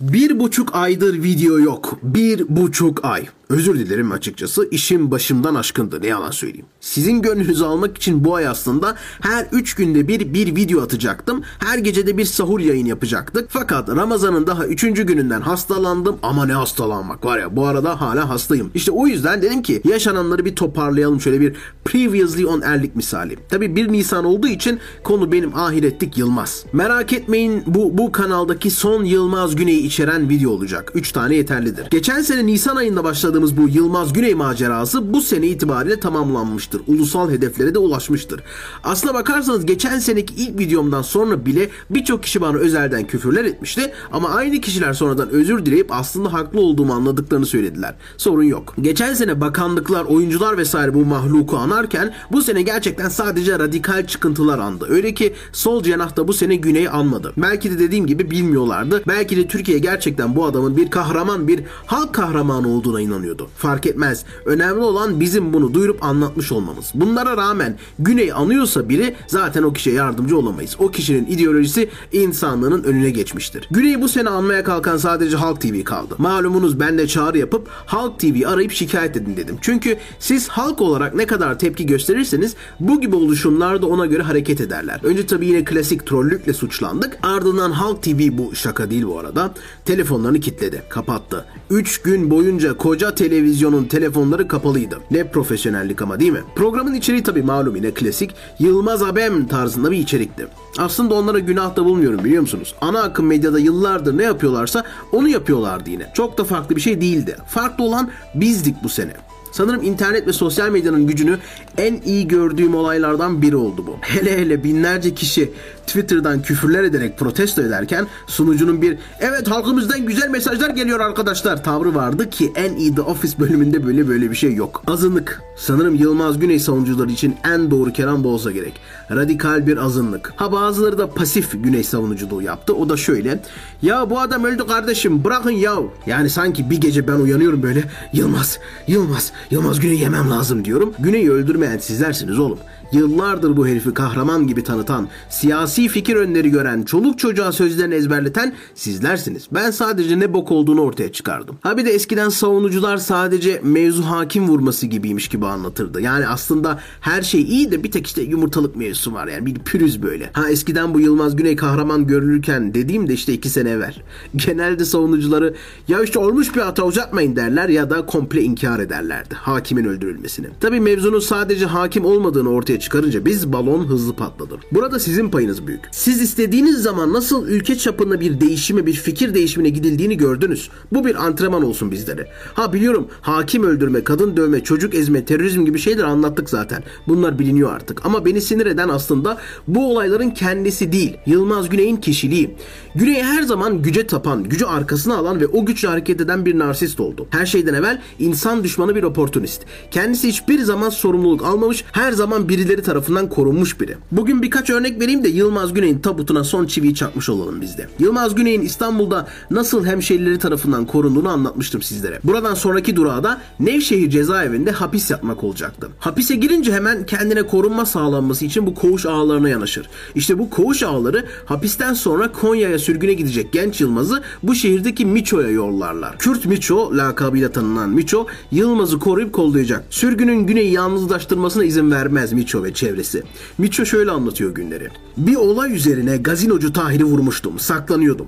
Bir buçuk aydır video yok. Bir buçuk ay. Özür dilerim açıkçası. İşim başımdan aşkındı. Ne yalan söyleyeyim. Sizin gönlünüzü almak için bu ay aslında her 3 günde bir bir video atacaktım. Her gecede bir sahur yayın yapacaktık. Fakat Ramazan'ın daha 3. gününden hastalandım. Ama ne hastalanmak var ya. Bu arada hala hastayım. İşte o yüzden dedim ki yaşananları bir toparlayalım. Şöyle bir previously on erlik misali. Tabi 1 Nisan olduğu için konu benim ahirettik Yılmaz. Merak etmeyin bu, bu kanaldaki son Yılmaz Güney'i içeren video olacak. 3 tane yeterlidir. Geçen sene Nisan ayında başladığımız bu Yılmaz Güney macerası bu sene itibariyle tamamlanmıştır. Ulusal hedeflere de ulaşmıştır. Aslına bakarsanız geçen seneki ilk videomdan sonra bile birçok kişi bana özelden küfürler etmişti ama aynı kişiler sonradan özür dileyip aslında haklı olduğumu anladıklarını söylediler. Sorun yok. Geçen sene bakanlıklar, oyuncular vesaire bu mahluku anarken bu sene gerçekten sadece radikal çıkıntılar andı. Öyle ki sol cenah da bu sene Güney'i anmadı. Belki de dediğim gibi bilmiyorlardı. Belki de Türkiye gerçekten bu adamın bir kahraman, bir halk kahramanı olduğuna inanıyordu. Fark etmez. Önemli olan bizim bunu duyurup anlatmış olmamız. Bunlara rağmen Güney anıyorsa biri zaten o kişiye yardımcı olamayız. O kişinin ideolojisi insanlığının önüne geçmiştir. Güney'i bu sene anmaya kalkan sadece Halk TV kaldı. Malumunuz ben de çağrı yapıp Halk TV arayıp şikayet edin dedim. Çünkü siz halk olarak ne kadar tepki gösterirseniz bu gibi oluşumlar da ona göre hareket ederler. Önce tabii yine klasik trollükle suçlandık. Ardından Halk TV bu şaka değil bu arada. Telefonlarını kilitledi, kapattı. 3 gün boyunca koca televizyonun telefonları kapalıydı. Ne profesyonellik ama değil mi? Programın içeriği tabii malum yine klasik Yılmaz Abem tarzında bir içerikti. Aslında onlara günah da bulmuyorum biliyor musunuz? Ana akım medyada yıllardır ne yapıyorlarsa onu yapıyorlardı yine. Çok da farklı bir şey değildi. Farklı olan bizdik bu sene. Sanırım internet ve sosyal medyanın gücünü en iyi gördüğüm olaylardan biri oldu bu. Hele hele binlerce kişi Twitter'dan küfürler ederek protesto ederken sunucunun bir evet halkımızdan güzel mesajlar geliyor arkadaşlar tavrı vardı ki en iyi The Office bölümünde böyle böyle bir şey yok. Azınlık. Sanırım Yılmaz Güney savunucuları için en doğru kelam bu olsa gerek. Radikal bir azınlık. Ha bazıları da pasif Güney savunuculuğu yaptı. O da şöyle. Ya bu adam öldü kardeşim bırakın ya. Yani sanki bir gece ben uyanıyorum böyle. Yılmaz, Yılmaz, Yılmaz Güney yemem lazım diyorum. Güney'i öldürmeyen sizlersiniz oğlum. Yıllardır bu herifi kahraman gibi tanıtan, siyasi fikir önleri gören, çoluk çocuğa sözlerini ezberleten sizlersiniz. Ben sadece ne bok olduğunu ortaya çıkardım. Ha bir de eskiden savunucular sadece mevzu hakim vurması gibiymiş gibi anlatırdı. Yani aslında her şey iyi de bir tek işte yumurtalık mevzusu var yani bir pürüz böyle. Ha eskiden bu Yılmaz Güney kahraman görülürken dediğim de işte iki sene evvel. Genelde savunucuları ya işte olmuş bir hata uzatmayın derler ya da komple inkar ederlerdi hakimin öldürülmesini. Tabi mevzunun sadece hakim olmadığını ortaya çıkarınca biz balon hızlı patladı. Burada sizin payınız büyük. Siz istediğiniz zaman nasıl ülke çapında bir değişime, bir fikir değişimine gidildiğini gördünüz. Bu bir antrenman olsun bizlere. Ha biliyorum hakim öldürme, kadın dövme, çocuk ezme, terörizm gibi şeyler anlattık zaten. Bunlar biliniyor artık. Ama beni sinir eden aslında bu olayların kendisi değil. Yılmaz Güney'in kişiliği. Güney her zaman güce tapan, gücü arkasına alan ve o güçle hareket eden bir narsist oldu. Her şeyden evvel insan düşmanı bir oportunist. Kendisi hiçbir zaman sorumluluk almamış, her zaman birileri tarafından korunmuş biri. Bugün birkaç örnek vereyim de Yılmaz Güney'in tabutuna son çiviyi çakmış olalım biz de. Yılmaz Güney'in İstanbul'da nasıl hemşehrileri tarafından korunduğunu anlatmıştım sizlere. Buradan sonraki durağı da Nevşehir cezaevinde hapis yatmak olacaktı. Hapise girince hemen kendine korunma sağlanması için bu koğuş ağlarına yanaşır. İşte bu koğuş ağları hapisten sonra Konya'ya sürgüne gidecek genç Yılmaz'ı bu şehirdeki Miço'ya yollarlar. Kürt Miço lakabıyla tanınan Miço Yılmaz'ı koruyup kollayacak. Sürgünün Güney'i yalnızlaştırmasına izin vermez Miço ve çevresi. Miço şöyle anlatıyor günleri. Bir olay üzerine gazinocu Tahir'i vurmuştum. Saklanıyordum.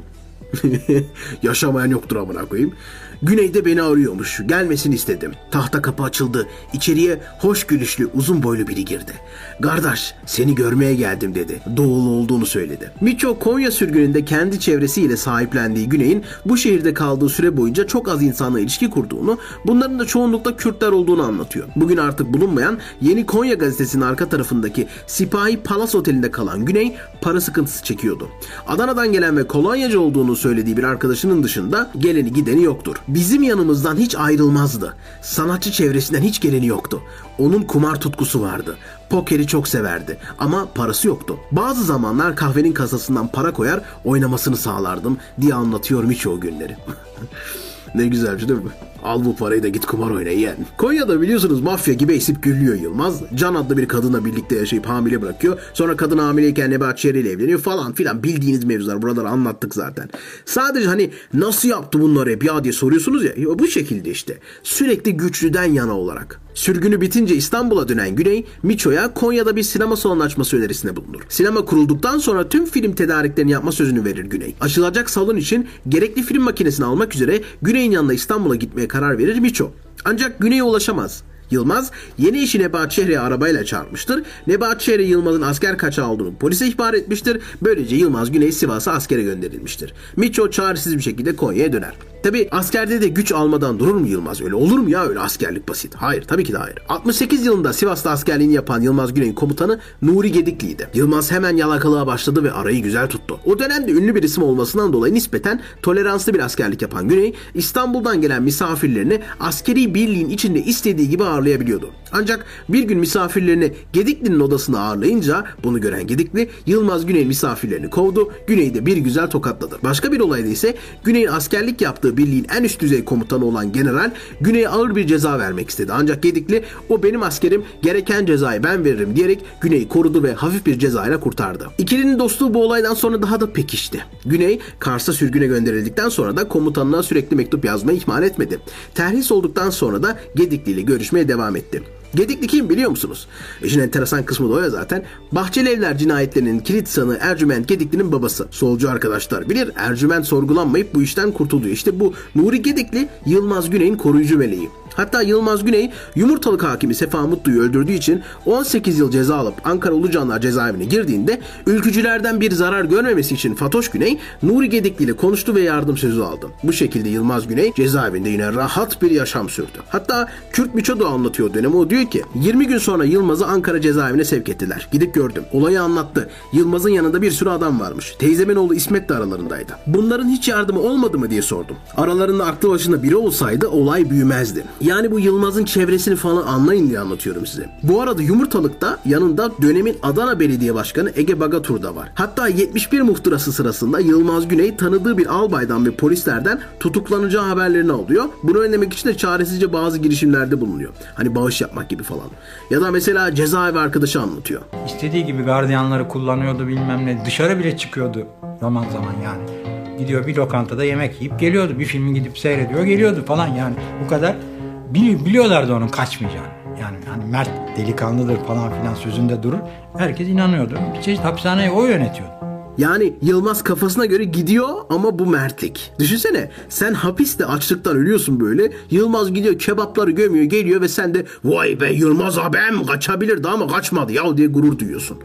Yaşamayan yoktur amına koyayım. Güneyde beni arıyormuş. Gelmesini istedim. Tahta kapı açıldı. İçeriye hoş gülüşlü uzun boylu biri girdi. Kardeş seni görmeye geldim dedi. Doğulu olduğunu söyledi. Miço Konya sürgününde kendi çevresiyle sahiplendiği Güney'in bu şehirde kaldığı süre boyunca çok az insanla ilişki kurduğunu, bunların da çoğunlukla Kürtler olduğunu anlatıyor. Bugün artık bulunmayan Yeni Konya gazetesinin arka tarafındaki Sipahi Palas Oteli'nde kalan Güney para sıkıntısı çekiyordu. Adana'dan gelen ve kolonyacı olduğunu söylediği bir arkadaşının dışında geleni gideni yoktur. Bizim yanımızdan hiç ayrılmazdı. Sanatçı çevresinden hiç geleni yoktu. Onun kumar tutkusu vardı. Pokeri çok severdi ama parası yoktu. Bazı zamanlar kahvenin kasasından para koyar oynamasını sağlardım diye anlatıyor Miço o günleri. Ne güzelce değil mi? Al bu parayı da git kumar oyna yeğen. Konya'da biliyorsunuz mafya gibi esip gürlüyor Yılmaz. Can adlı bir kadınla birlikte yaşayıp hamile bırakıyor. Sonra kadın hamileyken Nebahat Şehri ile evleniyor falan filan. Bildiğiniz mevzular buraları anlattık zaten. Sadece hani nasıl yaptı bunları hep ya diye soruyorsunuz ya. Bu şekilde işte. Sürekli güçlüden yana olarak. Sürgünü bitince İstanbul'a dönen Güney, Miço'ya Konya'da bir sinema salonu açması önerisinde bulunur. Sinema kurulduktan sonra tüm film tedariklerini yapma sözünü verir Güney. Açılacak salon için gerekli film makinesini almak üzere Güney'in yanına İstanbul'a gitmeye karar verir Miço. Ancak Güney'e ulaşamaz. Yılmaz yeni eşi Nebahat Şehri'ye arabayla çarpmıştır. Nebahat Şehri Yılmaz'ın asker kaçağı olduğunu polise ihbar etmiştir. Böylece Yılmaz Güney Sivas'a askere gönderilmiştir. Miço çaresiz bir şekilde Konya'ya döner. Tabi askerde de güç almadan durur mu Yılmaz? Öyle olur mu ya öyle askerlik basit? Hayır tabii ki de hayır. 68 yılında Sivas'ta askerliğini yapan Yılmaz Güney'in komutanı Nuri Gedikli'ydi. Yılmaz hemen yalakalığa başladı ve arayı güzel tuttu. O dönemde ünlü bir isim olmasından dolayı nispeten toleranslı bir askerlik yapan Güney, İstanbul'dan gelen misafirlerini askeri birliğin içinde istediği gibi ağırlayabiliyordu. Ancak bir gün misafirlerini Gedikli'nin odasına ağırlayınca bunu gören Gedikli Yılmaz Güney misafirlerini kovdu. Güney'i de bir güzel tokatladı. Başka bir olayda ise Güney'in askerlik yaptığı birliğin en üst düzey komutanı olan general Güney'e ağır bir ceza vermek istedi. Ancak Gedikli o benim askerim gereken cezayı ben veririm diyerek Güney'i korudu ve hafif bir cezayla kurtardı. İkilinin dostluğu bu olaydan sonra daha da pekişti. Güney Kars'a sürgüne gönderildikten sonra da komutanına sürekli mektup yazmayı ihmal etmedi. Terhis olduktan sonra da Gedikli ile görüşmeye devam etti. Gedikli kim biliyor musunuz? İşin enteresan kısmı da o ya zaten. Bahçeli Evler cinayetlerinin kilit sanığı Ercüment Gedikli'nin babası. Solcu arkadaşlar bilir Ercüment sorgulanmayıp bu işten kurtuluyor. İşte bu Nuri Gedikli Yılmaz Güney'in koruyucu meleği. Hatta Yılmaz Güney yumurtalık hakimi Sefa Mutlu'yu öldürdüğü için 18 yıl ceza alıp Ankara Ulucanlar cezaevine girdiğinde ülkücülerden bir zarar görmemesi için Fatoş Güney Nuri Gedikli ile konuştu ve yardım sözü aldı. Bu şekilde Yılmaz Güney cezaevinde yine rahat bir yaşam sürdü. Hatta Kürt Miço da anlatıyor dönemi o diyor ki 20 gün sonra Yılmaz'ı Ankara cezaevine sevk ettiler. Gidip gördüm. Olayı anlattı. Yılmaz'ın yanında bir sürü adam varmış. Teyzemin oğlu İsmet de aralarındaydı. Bunların hiç yardımı olmadı mı diye sordum. Aralarında aklı başında biri olsaydı olay büyümezdi. Yani bu Yılmaz'ın çevresini falan anlayın diye anlatıyorum size. Bu arada Yumurtalık'ta yanında dönemin Adana Belediye Başkanı Ege Bagatur da var. Hatta 71 muhtırası sırasında Yılmaz Güney tanıdığı bir albaydan ve polislerden tutuklanacağı haberlerini alıyor. Bunu önlemek için de çaresizce bazı girişimlerde bulunuyor. Hani bağış yapmak gibi falan. Ya da mesela cezaevi arkadaşı anlatıyor. İstediği gibi gardiyanları kullanıyordu bilmem ne. Dışarı bile çıkıyordu zaman zaman yani. Gidiyor bir lokantada yemek yiyip geliyordu. Bir filmi gidip seyrediyor geliyordu falan yani. Bu kadar Bili- biliyorlardı onun kaçmayacağını. Yani hani Mert delikanlıdır falan filan sözünde durur. Herkes inanıyordu. Bir çeşit hapishaneyi o yönetiyordu. Yani Yılmaz kafasına göre gidiyor ama bu mertlik. Düşünsene sen hapiste açlıktan ölüyorsun böyle. Yılmaz gidiyor kebapları gömüyor geliyor ve sen de vay be Yılmaz abim kaçabilirdi ama kaçmadı ya diye gurur duyuyorsun.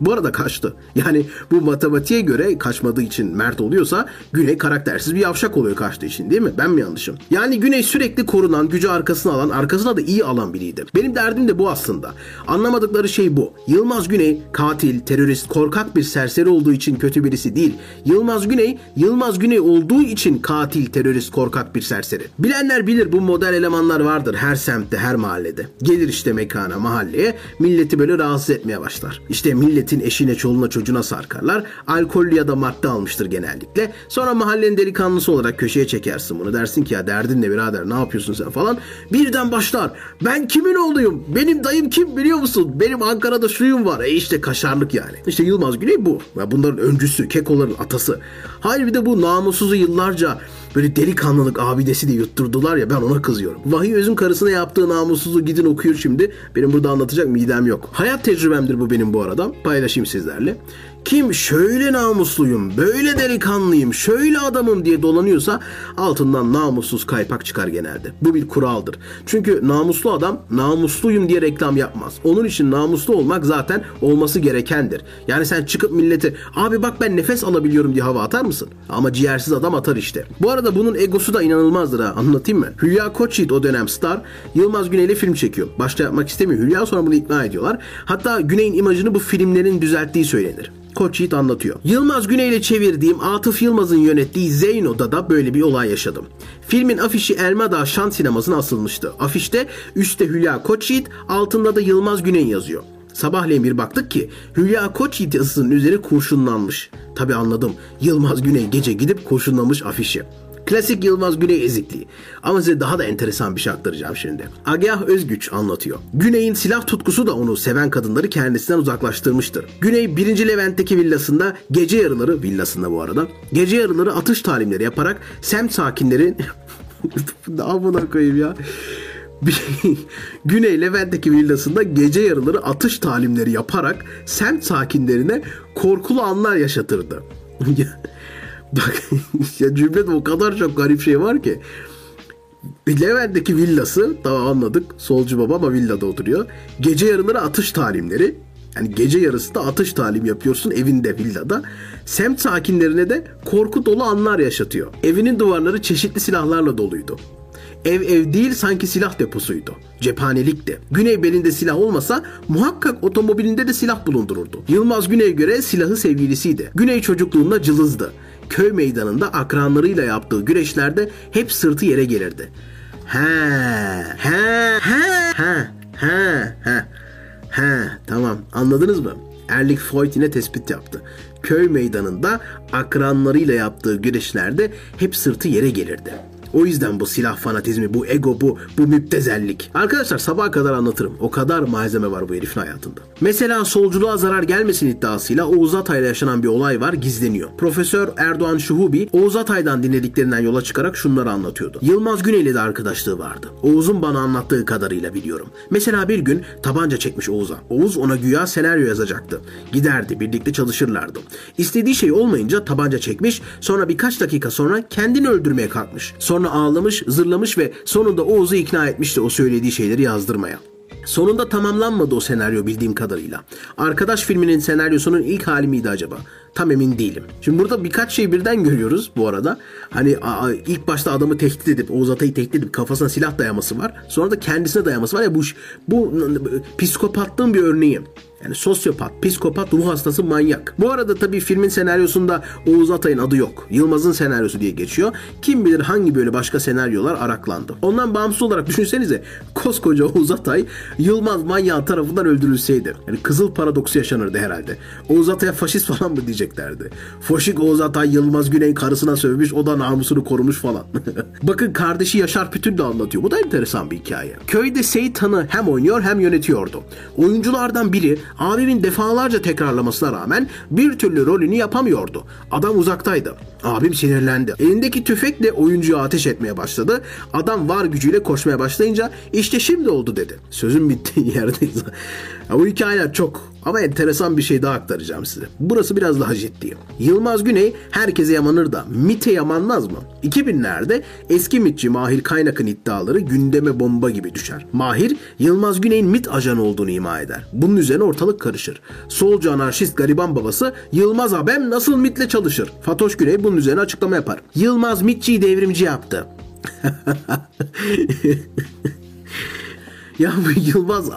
Bu arada kaçtı. Yani bu matematiğe göre kaçmadığı için Mert oluyorsa Güney karaktersiz bir yavşak oluyor kaçtığı için değil mi? Ben mi yanlışım? Yani Güney sürekli korunan, gücü arkasına alan, arkasına da iyi alan biriydi. Benim derdim de bu aslında. Anlamadıkları şey bu. Yılmaz Güney katil, terörist, korkak bir serseri olduğu için kötü birisi değil. Yılmaz Güney, Yılmaz Güney olduğu için katil, terörist, korkak bir serseri. Bilenler bilir bu model elemanlar vardır her semtte, her mahallede. Gelir işte mekana, mahalleye, milleti böyle rahatsız etmeye başlar. İşte millet milletin eşine, çoluğuna, çocuğuna sarkarlar. Alkollü ya da madde almıştır genellikle. Sonra mahallenin delikanlısı olarak köşeye çekersin bunu. Dersin ki ya derdin ne birader ne yapıyorsun sen falan. Birden başlar. Ben kimin oğluyum? Benim dayım kim biliyor musun? Benim Ankara'da şuyum var. E işte kaşarlık yani. İşte Yılmaz Güney bu. Ya bunların öncüsü, kekoların atası. Hayır bir de bu namussuzu yıllarca böyle delikanlılık abidesi de yutturdular ya ben ona kızıyorum. Vahiy Öz'ün karısına yaptığı namussuzluğu gidin okuyun şimdi. Benim burada anlatacak midem yok. Hayat tecrübemdir bu benim bu arada. Paylaşayım sizlerle. Kim şöyle namusluyum, böyle delikanlıyım, şöyle adamım diye dolanıyorsa altından namussuz kaypak çıkar genelde. Bu bir kuraldır. Çünkü namuslu adam namusluyum diye reklam yapmaz. Onun için namuslu olmak zaten olması gerekendir. Yani sen çıkıp millete abi bak ben nefes alabiliyorum diye hava atar mısın? Ama ciğersiz adam atar işte. Bu arada bunun egosu da inanılmazdır ha anlatayım mı? Hülya Koçyiğit o dönem star Yılmaz Güney ile film çekiyor. Başta yapmak istemiyor. Hülya sonra bunu ikna ediyorlar. Hatta Güney'in imajını bu filmlerin düzelttiği söylenir. Koç Yiğit anlatıyor. Yılmaz Güney ile çevirdiğim Atıf Yılmaz'ın yönettiği Zeyno'da da böyle bir olay yaşadım. Filmin afişi Elmadağ Şan Sineması'na asılmıştı. Afişte üstte Hülya Koç Yiğit, altında da Yılmaz Güney yazıyor. Sabahleyin bir baktık ki Hülya Koç Yiğit yazısının üzeri kurşunlanmış. Tabi anladım. Yılmaz Güney gece gidip kurşunlamış afişi. Klasik Yılmaz Güney ezikliği. Ama size daha da enteresan bir şey aktaracağım şimdi. Agah Özgüç anlatıyor. Güney'in silah tutkusu da onu seven kadınları kendisinden uzaklaştırmıştır. Güney 1. Levent'teki villasında gece yarıları, villasında bu arada, gece yarıları atış talimleri yaparak semt sakinlerin daha buna koyayım ya. Güney Levent'teki villasında gece yarıları atış talimleri yaparak semt sakinlerine korkulu anlar yaşatırdı. Bak ya cümlede o kadar çok garip şey var ki. Levent'teki villası tamam anladık. Solcu baba ama villada oturuyor. Gece yarıları atış talimleri. Yani gece yarısı da atış talim yapıyorsun evinde villada. Semt sakinlerine de korku dolu anlar yaşatıyor. Evinin duvarları çeşitli silahlarla doluydu. Ev ev değil sanki silah deposuydu. Cephanelikti. Güney belinde silah olmasa muhakkak otomobilinde de silah bulundururdu. Yılmaz Güney göre silahı sevgilisiydi. Güney çocukluğunda cılızdı. Köy meydanında akranlarıyla yaptığı güreşlerde hep sırtı yere gelirdi. He, he, he, he, he, he, he, tamam anladınız mı? Erlik Foyt yine tespit yaptı. Köy meydanında akranlarıyla yaptığı güreşlerde hep sırtı yere gelirdi. O yüzden bu silah fanatizmi, bu ego, bu bu müptezellik. Arkadaşlar sabaha kadar anlatırım. O kadar malzeme var bu herifin hayatında. Mesela solculuğa zarar gelmesin iddiasıyla Oğuz Atay'la yaşanan bir olay var gizleniyor. Profesör Erdoğan Şuhubi Oğuz Atay'dan dinlediklerinden yola çıkarak şunları anlatıyordu. Yılmaz Güney'le de arkadaşlığı vardı. Oğuz'un bana anlattığı kadarıyla biliyorum. Mesela bir gün tabanca çekmiş Oğuz'a. Oğuz ona güya senaryo yazacaktı. Giderdi birlikte çalışırlardı. İstediği şey olmayınca tabanca çekmiş sonra birkaç dakika sonra kendini öldürmeye kalkmış. Sonra Sonra ağlamış, zırlamış ve sonunda Oğuz'u ikna etmişti o söylediği şeyleri yazdırmaya. Sonunda tamamlanmadı o senaryo bildiğim kadarıyla. Arkadaş filminin senaryosunun ilk hali miydi acaba? Tam emin değilim. Şimdi burada birkaç şey birden görüyoruz bu arada. Hani ilk başta adamı tehdit edip Oğuz Atay'ı tehdit edip kafasına silah dayaması var. Sonra da kendisine dayaması var ya bu bu psikopatlığın bir örneği. Yani sosyopat, psikopat, ruh hastası, manyak. Bu arada tabii filmin senaryosunda Oğuz Atay'ın adı yok. Yılmaz'ın senaryosu diye geçiyor. Kim bilir hangi böyle başka senaryolar araklandı. Ondan bağımsız olarak düşünsenize koskoca Oğuz Atay Yılmaz manyağı tarafından öldürülseydi. Yani kızıl paradoksu yaşanırdı herhalde. Oğuz Atay'a faşist falan mı diyeceklerdi. Foşik Oğuz Atay Yılmaz Güney karısına sövmüş o da namusunu korumuş falan. Bakın kardeşi Yaşar Pütül de anlatıyor. Bu da enteresan bir hikaye. Köyde Seyit Han'ı hem oynuyor hem yönetiyordu. Oyunculardan biri abimin defalarca tekrarlamasına rağmen bir türlü rolünü yapamıyordu. Adam uzaktaydı. Abim sinirlendi. Elindeki tüfekle oyuncuya ateş etmeye başladı. Adam var gücüyle koşmaya başlayınca işte şimdi oldu dedi. Sözün bittiği yerdeyiz. Ya bu hikayeler çok ama enteresan bir şey daha aktaracağım size. Burası biraz daha ciddi. Yılmaz Güney herkese yamanır da MIT'e yamanmaz mı? 2000'lerde eski MIT'ci Mahir Kaynak'ın iddiaları gündeme bomba gibi düşer. Mahir, Yılmaz Güney'in MIT ajanı olduğunu ima eder. Bunun üzerine ortalık karışır. Solcu anarşist gariban babası Yılmaz abem nasıl MIT'le çalışır? Fatoş Güney bunun üzerine açıklama yapar. Yılmaz MIT'ciyi devrimci yaptı. Ya bu Yılmaz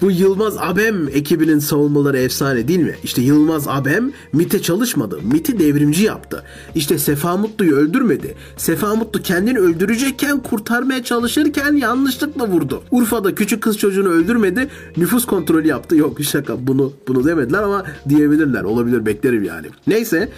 bu Yılmaz Abem ekibinin savunmaları efsane değil mi? İşte Yılmaz Abem MIT'e çalışmadı. MIT'i devrimci yaptı. İşte Sefa Mutlu'yu öldürmedi. Sefa Mutlu kendini öldürecekken kurtarmaya çalışırken yanlışlıkla vurdu. Urfa'da küçük kız çocuğunu öldürmedi. Nüfus kontrolü yaptı. Yok şaka bunu bunu demediler ama diyebilirler. Olabilir beklerim yani. Neyse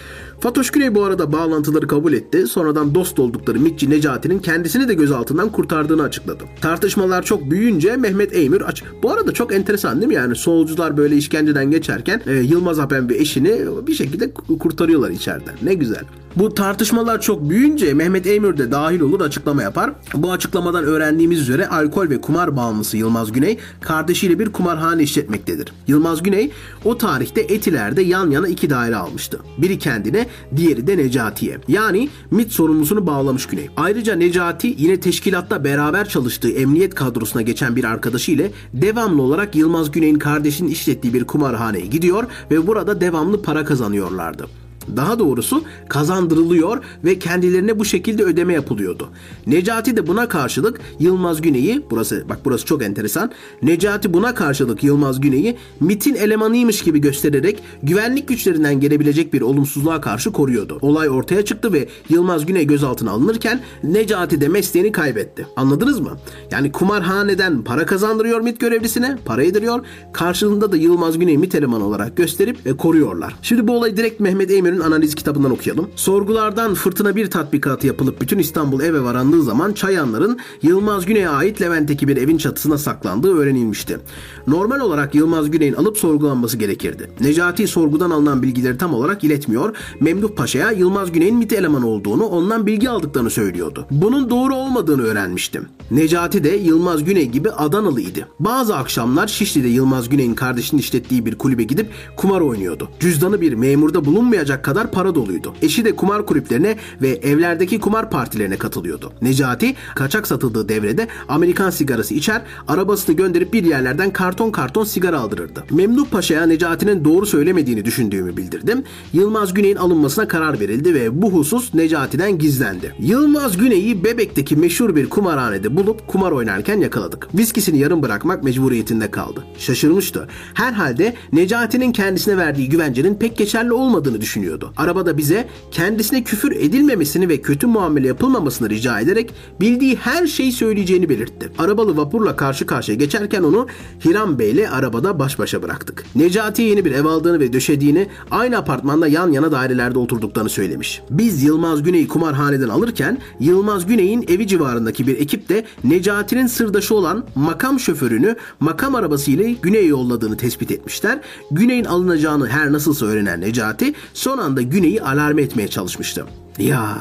Fatoş Güney bu arada bağlantıları kabul etti. Sonradan dost oldukları Mitçi Necati'nin kendisini de gözaltından kurtardığını açıkladı. Tartışmalar çok büyüyünce Mehmet Eymür aç. Bu arada çok enteresan değil mi? Yani solcular böyle işkenceden geçerken e, Yılmaz Apen ve eşini bir şekilde kurtarıyorlar içeriden. Ne güzel. Bu tartışmalar çok büyüyünce Mehmet Eymür de dahil olur açıklama yapar. Bu açıklamadan öğrendiğimiz üzere alkol ve kumar bağımlısı Yılmaz Güney kardeşiyle bir kumarhane işletmektedir. Yılmaz Güney o tarihte Etiler'de yan yana iki daire almıştı. Biri kendine, diğeri de Necati'ye. Yani MIT sorumlusunu bağlamış Güney. Ayrıca Necati yine teşkilatta beraber çalıştığı emniyet kadrosuna geçen bir arkadaşı ile devamlı olarak Yılmaz Güney'in kardeşinin işlettiği bir kumarhaneye gidiyor ve burada devamlı para kazanıyorlardı. Daha doğrusu kazandırılıyor ve kendilerine bu şekilde ödeme yapılıyordu. Necati de buna karşılık Yılmaz Güney'i, burası bak burası çok enteresan. Necati buna karşılık Yılmaz Güney'i MIT'in elemanıymış gibi göstererek güvenlik güçlerinden gelebilecek bir olumsuzluğa karşı koruyordu. Olay ortaya çıktı ve Yılmaz Güney gözaltına alınırken Necati de mesleğini kaybetti. Anladınız mı? Yani kumarhaneden para kazandırıyor MIT görevlisine, para yediriyor. Karşılığında da Yılmaz Güney MIT elemanı olarak gösterip e, koruyorlar. Şimdi bu olay direkt Mehmet Emir'in Güney'in analiz kitabından okuyalım. Sorgulardan fırtına bir tatbikatı yapılıp bütün İstanbul eve varandığı zaman Çayanların Yılmaz Güney'e ait Levent'teki bir evin çatısına saklandığı öğrenilmişti. Normal olarak Yılmaz Güney'in alıp sorgulanması gerekirdi. Necati sorgudan alınan bilgileri tam olarak iletmiyor. Memduh Paşa'ya Yılmaz Güney'in MIT elemanı olduğunu, ondan bilgi aldıklarını söylüyordu. Bunun doğru olmadığını öğrenmiştim. Necati de Yılmaz Güney gibi Adanalıydı. Bazı akşamlar Şişli'de Yılmaz Güney'in kardeşinin işlettiği bir kulübe gidip kumar oynuyordu. Cüzdanı bir memurda bulunmayacak kadar para doluydu. Eşi de kumar kulüplerine ve evlerdeki kumar partilerine katılıyordu. Necati kaçak satıldığı devrede Amerikan sigarası içer, arabasını gönderip bir yerlerden karton karton sigara aldırırdı. Memduh Paşa'ya Necati'nin doğru söylemediğini düşündüğümü bildirdim. Yılmaz Güney'in alınmasına karar verildi ve bu husus Necati'den gizlendi. Yılmaz Güney'i Bebek'teki meşhur bir kumarhanede bulup kumar oynarken yakaladık. Viskisini yarım bırakmak mecburiyetinde kaldı. Şaşırmıştı. Herhalde Necati'nin kendisine verdiği güvencenin pek geçerli olmadığını düşünüyordu. Arabada bize kendisine küfür edilmemesini ve kötü muamele yapılmamasını rica ederek bildiği her şeyi söyleyeceğini belirtti. Arabalı vapurla karşı karşıya geçerken onu Hiram Bey'le arabada baş başa bıraktık. Necati'ye yeni bir ev aldığını ve döşediğini aynı apartmanda yan yana dairelerde oturduklarını söylemiş. Biz Yılmaz Güney'i kumarhaneden alırken Yılmaz Güney'in evi civarındaki bir ekip de Necati'nin sırdaşı olan makam şoförünü makam arabasıyla Güney'e yolladığını tespit etmişler. Güney'in alınacağını her nasılsa öğrenen Necati son anda Güney'i alarm etmeye çalışmıştı. Ya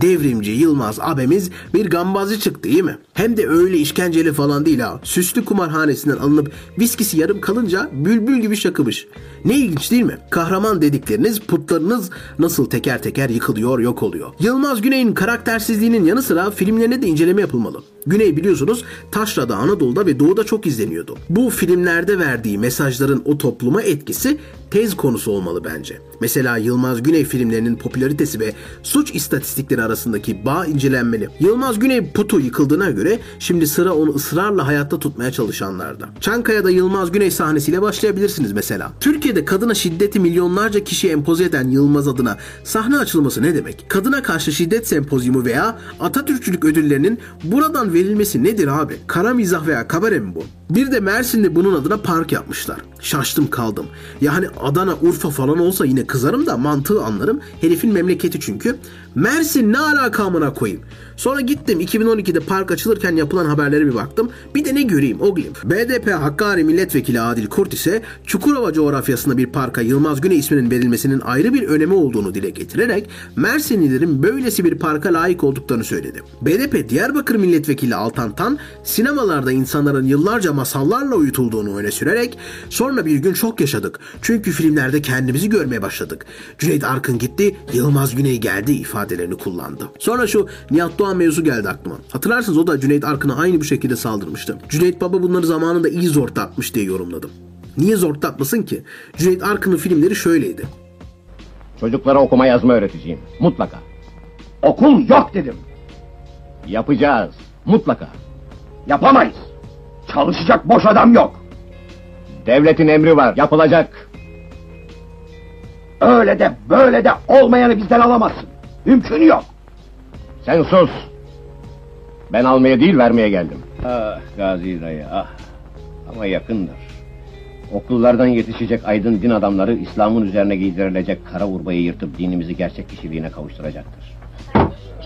devrimci Yılmaz abemiz bir gambazcı çıktı iyi mi? Hem de öyle işkenceli falan değil ha. Süslü kumarhanesinden alınıp viskisi yarım kalınca bülbül gibi şakımış. Ne ilginç değil mi? Kahraman dedikleriniz, putlarınız nasıl teker teker yıkılıyor, yok oluyor. Yılmaz Güney'in karaktersizliğinin yanı sıra filmlerine de inceleme yapılmalı. Güney biliyorsunuz Taşra'da, Anadolu'da ve Doğu'da çok izleniyordu. Bu filmlerde verdiği mesajların o topluma etkisi tez konusu olmalı bence. Mesela Yılmaz Güney filmlerinin popülaritesi ve suç istatistikleri arasındaki bağ incelenmeli. Yılmaz Güney putu yıkıldığına göre şimdi sıra onu ısrarla hayatta tutmaya çalışanlarda. Çankaya'da Yılmaz Güney sahnesiyle başlayabilirsiniz mesela. Türkiye'de kadına şiddeti milyonlarca kişiye empoze eden Yılmaz adına sahne açılması ne demek? Kadına karşı şiddet sempozyumu veya Atatürkçülük ödüllerinin buradan verilmesi nedir abi? Kara mizah veya kabare mi bu? Bir de Mersin'de bunun adına park yapmışlar. Şaştım kaldım. Yani Adana, Urfa falan olsa yine kızarım da mantığı anlarım. Herifin memleketi çünkü. Mersin ne alaka amına koyayım. Sonra gittim 2012'de park açılırken yapılan haberlere bir baktım. Bir de ne göreyim o glim. BDP Hakkari Milletvekili Adil Kurt ise Çukurova coğrafyasında bir parka Yılmaz Güney isminin verilmesinin ayrı bir önemi olduğunu dile getirerek Mersinlilerin böylesi bir parka layık olduklarını söyledi. BDP Diyarbakır Milletvekili Altan Tan sinemalarda insanların yıllarca masallarla uyutulduğunu öne sürerek sonra bir gün şok yaşadık. Çünkü filmlerde kendimizi görmeye başladık. Cüneyt Arkın gitti, Yılmaz Güney geldi ifadelerini kullandı. Sonra şu Nihat Doğan mevzu geldi aklıma. Hatırlarsınız o da Cüneyt Arkın'a aynı bu şekilde saldırmıştı. Cüneyt Baba bunları zamanında iyi zortlatmış diye yorumladım. Niye zortlatmasın ki? Cüneyt Arkın'ın filmleri şöyleydi. Çocuklara okuma yazma öğreteceğim. Mutlaka. Okul yok dedim. Yapacağız. Mutlaka. Yapamayız. Çalışacak boş adam yok. Devletin emri var. Yapılacak. Öyle de böyle de olmayanı bizden alamazsın. Mümkün yok. Sen sus. Ben almaya değil vermeye geldim. Ah Gazi dayı ah. Ama yakındır. Okullardan yetişecek aydın din adamları İslam'ın üzerine giydirilecek kara urbayı yırtıp dinimizi gerçek kişiliğine kavuşturacaktır.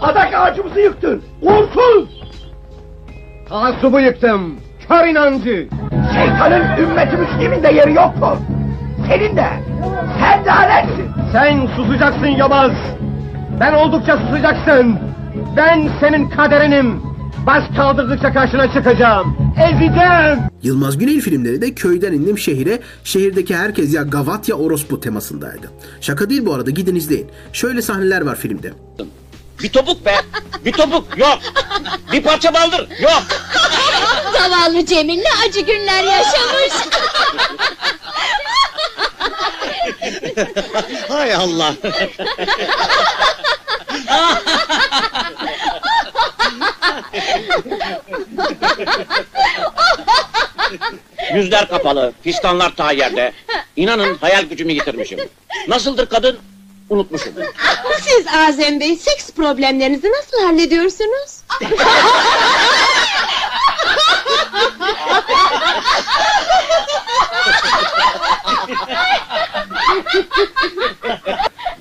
Adak ağacımızı yıktın. Uğursuz. Taassubu yıktım. Kör inancı. Şeytanın ümmeti Müslümin de yeri yok mu? Senin de. Sen de aletsin. Sen susacaksın Yobaz. Ben oldukça susacaksın. Ben senin kaderinim. Baş kaldırdıkça karşına çıkacağım. Ezeceğim. Yılmaz Güney filmleri de köyden indim şehire, şehirdeki herkes ya gavat ya orospu temasındaydı. Şaka değil bu arada gidin izleyin. Şöyle sahneler var filmde. Bir topuk be. Bir topuk yok. Bir parça baldır yok. Zavallı Cemil ne acı günler yaşamış. Hay Allah. Yüzler kapalı, fistanlar ta yerde. İnanın hayal gücümü yitirmişim. Nasıldır kadın? Unutmuşum. Siz Azem Bey seks problemlerinizi nasıl hallediyorsunuz?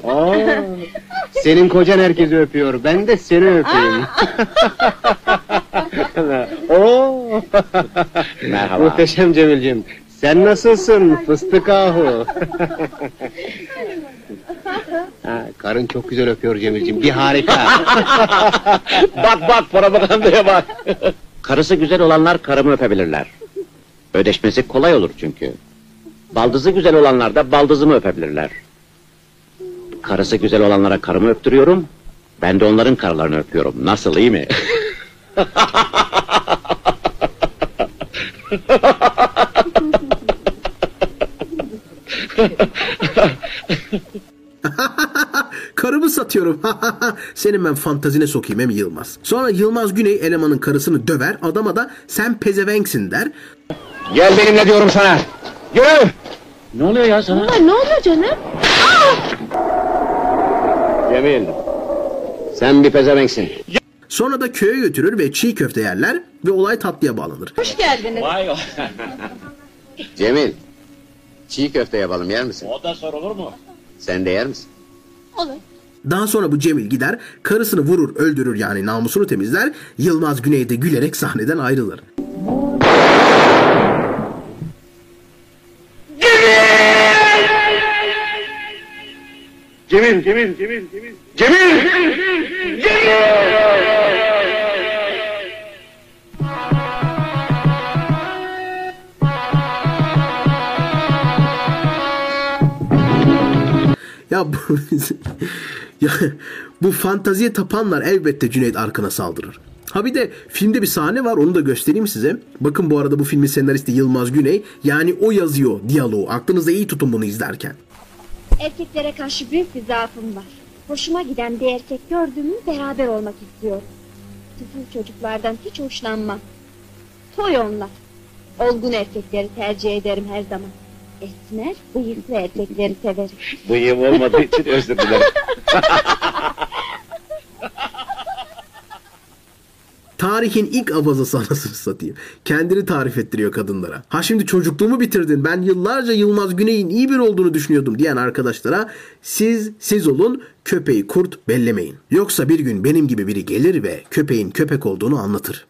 Oo, senin kocan herkesi öpüyor. Ben de seni öpeyim. Oo. Merhaba. Muhteşem Cemil'cim. Sen nasılsın fıstık ahu? Ha, karın çok güzel öpüyor Cemil'cim. Bir harika. bak bak propagandaya bak. Karısı güzel olanlar karımı öpebilirler. Ödeşmesi kolay olur çünkü. Baldızı güzel olanlar da baldızımı öpebilirler. Karısı güzel olanlara karımı öptürüyorum. Ben de onların karılarını öpüyorum. Nasıl iyi mi? Karımı satıyorum. Senin ben fantazine sokayım hem Yılmaz. Sonra Yılmaz Güney elemanın karısını döver. Adama da sen pezevenksin der. Gel benimle diyorum sana. Yürü. ne oluyor ya sana? Aa, ne oluyor canım? Cemil. Sen bir pezevenksin. Sonra da köye götürür ve çiğ köfte yerler ve olay tatlıya bağlanır. Hoş geldiniz. Vay o. Cemil. Çiğ köfte yapalım yer misin? o da sorulur mu? Sen de yer misin? Olur. Daha sonra bu Cemil gider, karısını vurur, öldürür yani namusunu temizler. Yılmaz Güney de gülerek sahneden ayrılır. Cemil, Cemil, Cemil, Cemil. Cemil! Ya bu, ya bu fantaziye tapanlar elbette Cüneyt Arkın'a saldırır. Ha bir de filmde bir sahne var onu da göstereyim size. Bakın bu arada bu filmin senaristi Yılmaz Güney. Yani o yazıyor diyaloğu. Aklınızda iyi tutun bunu izlerken. Erkeklere karşı büyük bir zaafım var. Hoşuma giden bir erkek gördüğümü beraber olmak istiyorum. Tüfül çocuklardan hiç hoşlanmam. Toy onlar. Olgun erkekleri tercih ederim her zaman. Esmer, bıyıklı erkekleri severim. Bıyığım olmadığı için özür dilerim. Tarihin ilk avazası anasını satayım. Kendini tarif ettiriyor kadınlara. Ha şimdi çocukluğumu bitirdin. Ben yıllarca Yılmaz Güney'in iyi biri olduğunu düşünüyordum diyen arkadaşlara siz siz olun köpeği kurt bellemeyin. Yoksa bir gün benim gibi biri gelir ve köpeğin köpek olduğunu anlatır.